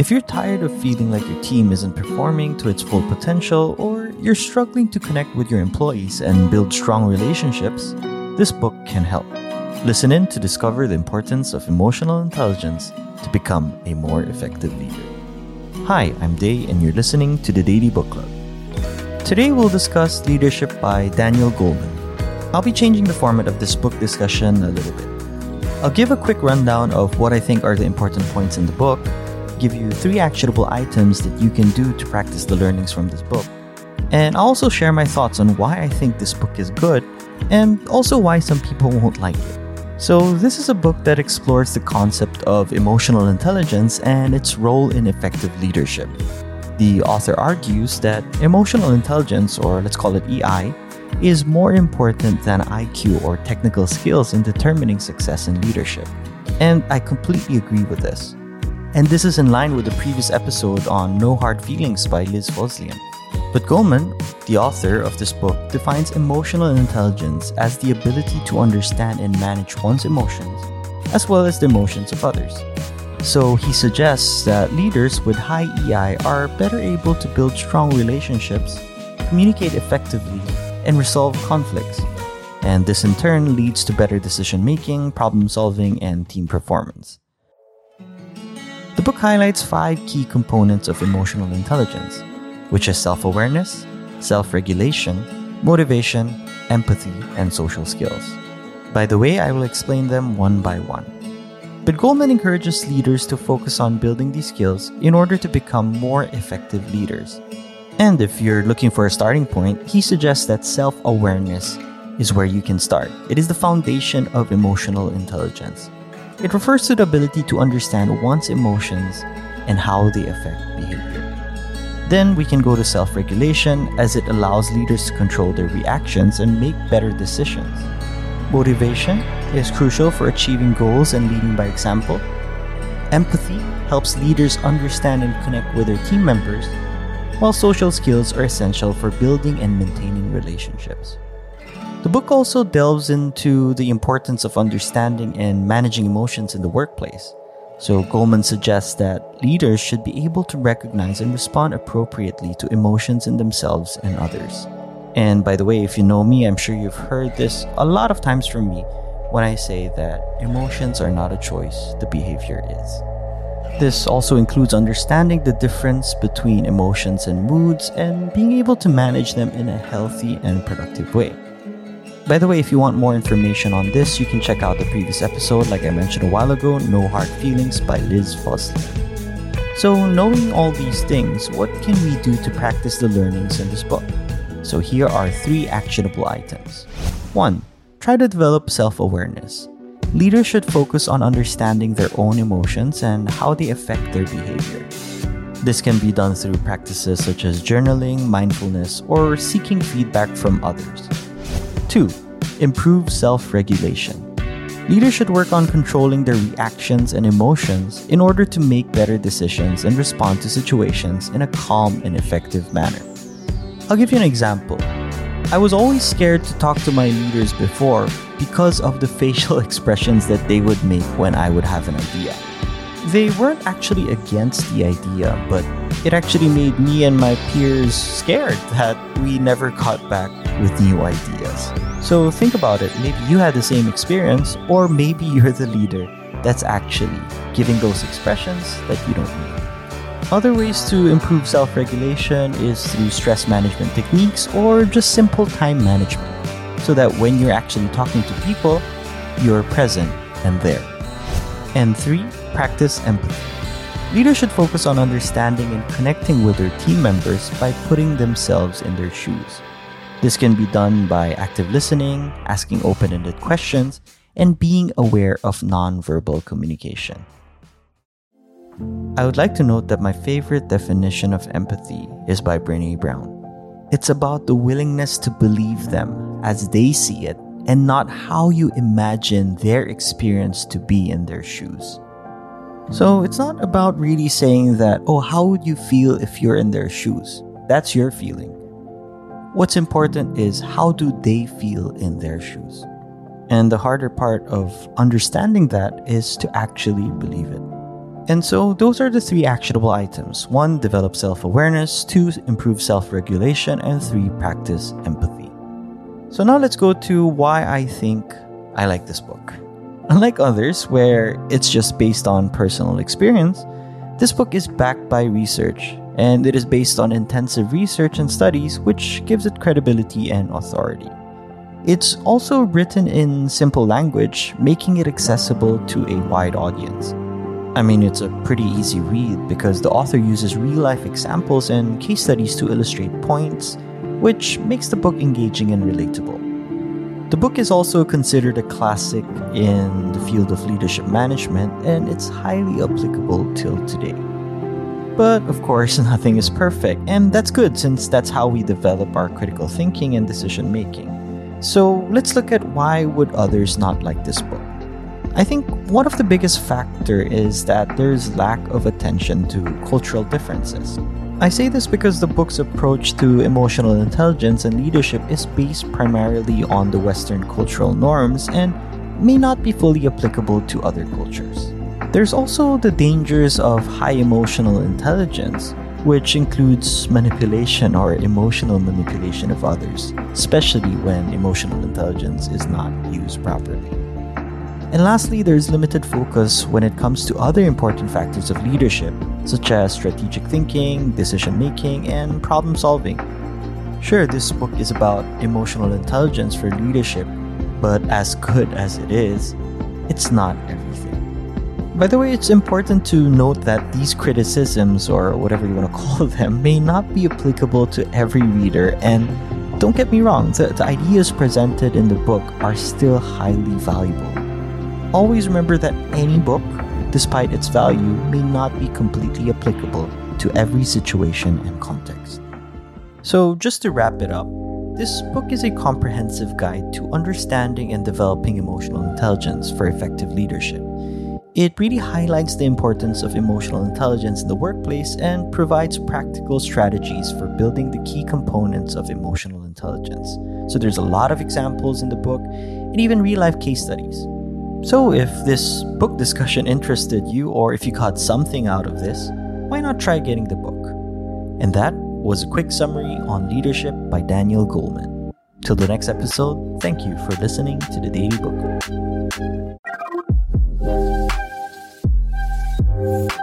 If you're tired of feeling like your team isn't performing to its full potential, or you're struggling to connect with your employees and build strong relationships, this book can help. Listen in to discover the importance of emotional intelligence to become a more effective leader. Hi, I'm Day, and you're listening to the Daily Book Club. Today we'll discuss Leadership by Daniel Goleman. I'll be changing the format of this book discussion a little bit. I'll give a quick rundown of what I think are the important points in the book, give you three actionable items that you can do to practice the learnings from this book, and I'll also share my thoughts on why I think this book is good and also why some people won't like it. So, this is a book that explores the concept of emotional intelligence and its role in effective leadership. The author argues that emotional intelligence, or let's call it EI, is more important than IQ or technical skills in determining success in leadership. And I completely agree with this. And this is in line with the previous episode on No Hard Feelings by Liz Fosslien. But Goleman, the author of this book, defines emotional intelligence as the ability to understand and manage one's emotions, as well as the emotions of others. So he suggests that leaders with high EI are better able to build strong relationships, communicate effectively, and resolve conflicts. And this in turn leads to better decision making, problem solving, and team performance. The book highlights five key components of emotional intelligence, which is self awareness, self regulation, motivation, empathy, and social skills. By the way, I will explain them one by one. But Goleman encourages leaders to focus on building these skills in order to become more effective leaders. And if you're looking for a starting point, he suggests that self awareness is where you can start. It is the foundation of emotional intelligence. It refers to the ability to understand one's emotions and how they affect behavior. Then we can go to self regulation as it allows leaders to control their reactions and make better decisions. Motivation is crucial for achieving goals and leading by example. Empathy helps leaders understand and connect with their team members, while social skills are essential for building and maintaining relationships. The book also delves into the importance of understanding and managing emotions in the workplace. So, Goleman suggests that leaders should be able to recognize and respond appropriately to emotions in themselves and others. And by the way, if you know me, I'm sure you've heard this a lot of times from me when I say that emotions are not a choice, the behavior is. This also includes understanding the difference between emotions and moods and being able to manage them in a healthy and productive way. By the way, if you want more information on this, you can check out the previous episode, like I mentioned a while ago, No Hard Feelings by Liz Fosley. So, knowing all these things, what can we do to practice the learnings in this book? So, here are three actionable items. 1. Try to develop self awareness. Leaders should focus on understanding their own emotions and how they affect their behavior. This can be done through practices such as journaling, mindfulness, or seeking feedback from others. 2. Improve self regulation. Leaders should work on controlling their reactions and emotions in order to make better decisions and respond to situations in a calm and effective manner. I'll give you an example. I was always scared to talk to my leaders before because of the facial expressions that they would make when I would have an idea. They weren't actually against the idea, but it actually made me and my peers scared that we never caught back with new ideas. So think about it. Maybe you had the same experience, or maybe you're the leader that's actually giving those expressions that you don't need. Other ways to improve self regulation is through stress management techniques or just simple time management, so that when you're actually talking to people, you're present and there. And three, practice empathy. Leaders should focus on understanding and connecting with their team members by putting themselves in their shoes. This can be done by active listening, asking open ended questions, and being aware of nonverbal communication. I would like to note that my favorite definition of empathy is by Brene Brown. It's about the willingness to believe them as they see it and not how you imagine their experience to be in their shoes. So it's not about really saying that, oh, how would you feel if you're in their shoes? That's your feeling. What's important is how do they feel in their shoes? And the harder part of understanding that is to actually believe it. And so, those are the three actionable items one, develop self awareness, two, improve self regulation, and three, practice empathy. So, now let's go to why I think I like this book. Unlike others, where it's just based on personal experience, this book is backed by research and it is based on intensive research and studies, which gives it credibility and authority. It's also written in simple language, making it accessible to a wide audience. I mean, it's a pretty easy read because the author uses real life examples and case studies to illustrate points, which makes the book engaging and relatable. The book is also considered a classic in the field of leadership management, and it's highly applicable till today. But of course, nothing is perfect, and that's good since that's how we develop our critical thinking and decision making. So let's look at why would others not like this book. I think one of the biggest factor is that there's lack of attention to cultural differences. I say this because the book's approach to emotional intelligence and leadership is based primarily on the Western cultural norms and may not be fully applicable to other cultures. There's also the dangers of high emotional intelligence, which includes manipulation or emotional manipulation of others, especially when emotional intelligence is not used properly. And lastly, there's limited focus when it comes to other important factors of leadership, such as strategic thinking, decision making, and problem solving. Sure, this book is about emotional intelligence for leadership, but as good as it is, it's not everything. By the way, it's important to note that these criticisms, or whatever you want to call them, may not be applicable to every reader, and don't get me wrong, the, the ideas presented in the book are still highly valuable always remember that any book, despite its value, may not be completely applicable to every situation and context. So, just to wrap it up, this book is a comprehensive guide to understanding and developing emotional intelligence for effective leadership. It really highlights the importance of emotional intelligence in the workplace and provides practical strategies for building the key components of emotional intelligence. So, there's a lot of examples in the book and even real life case studies. So, if this book discussion interested you, or if you got something out of this, why not try getting the book? And that was a quick summary on leadership by Daniel Goleman. Till the next episode, thank you for listening to the Daily Book Club.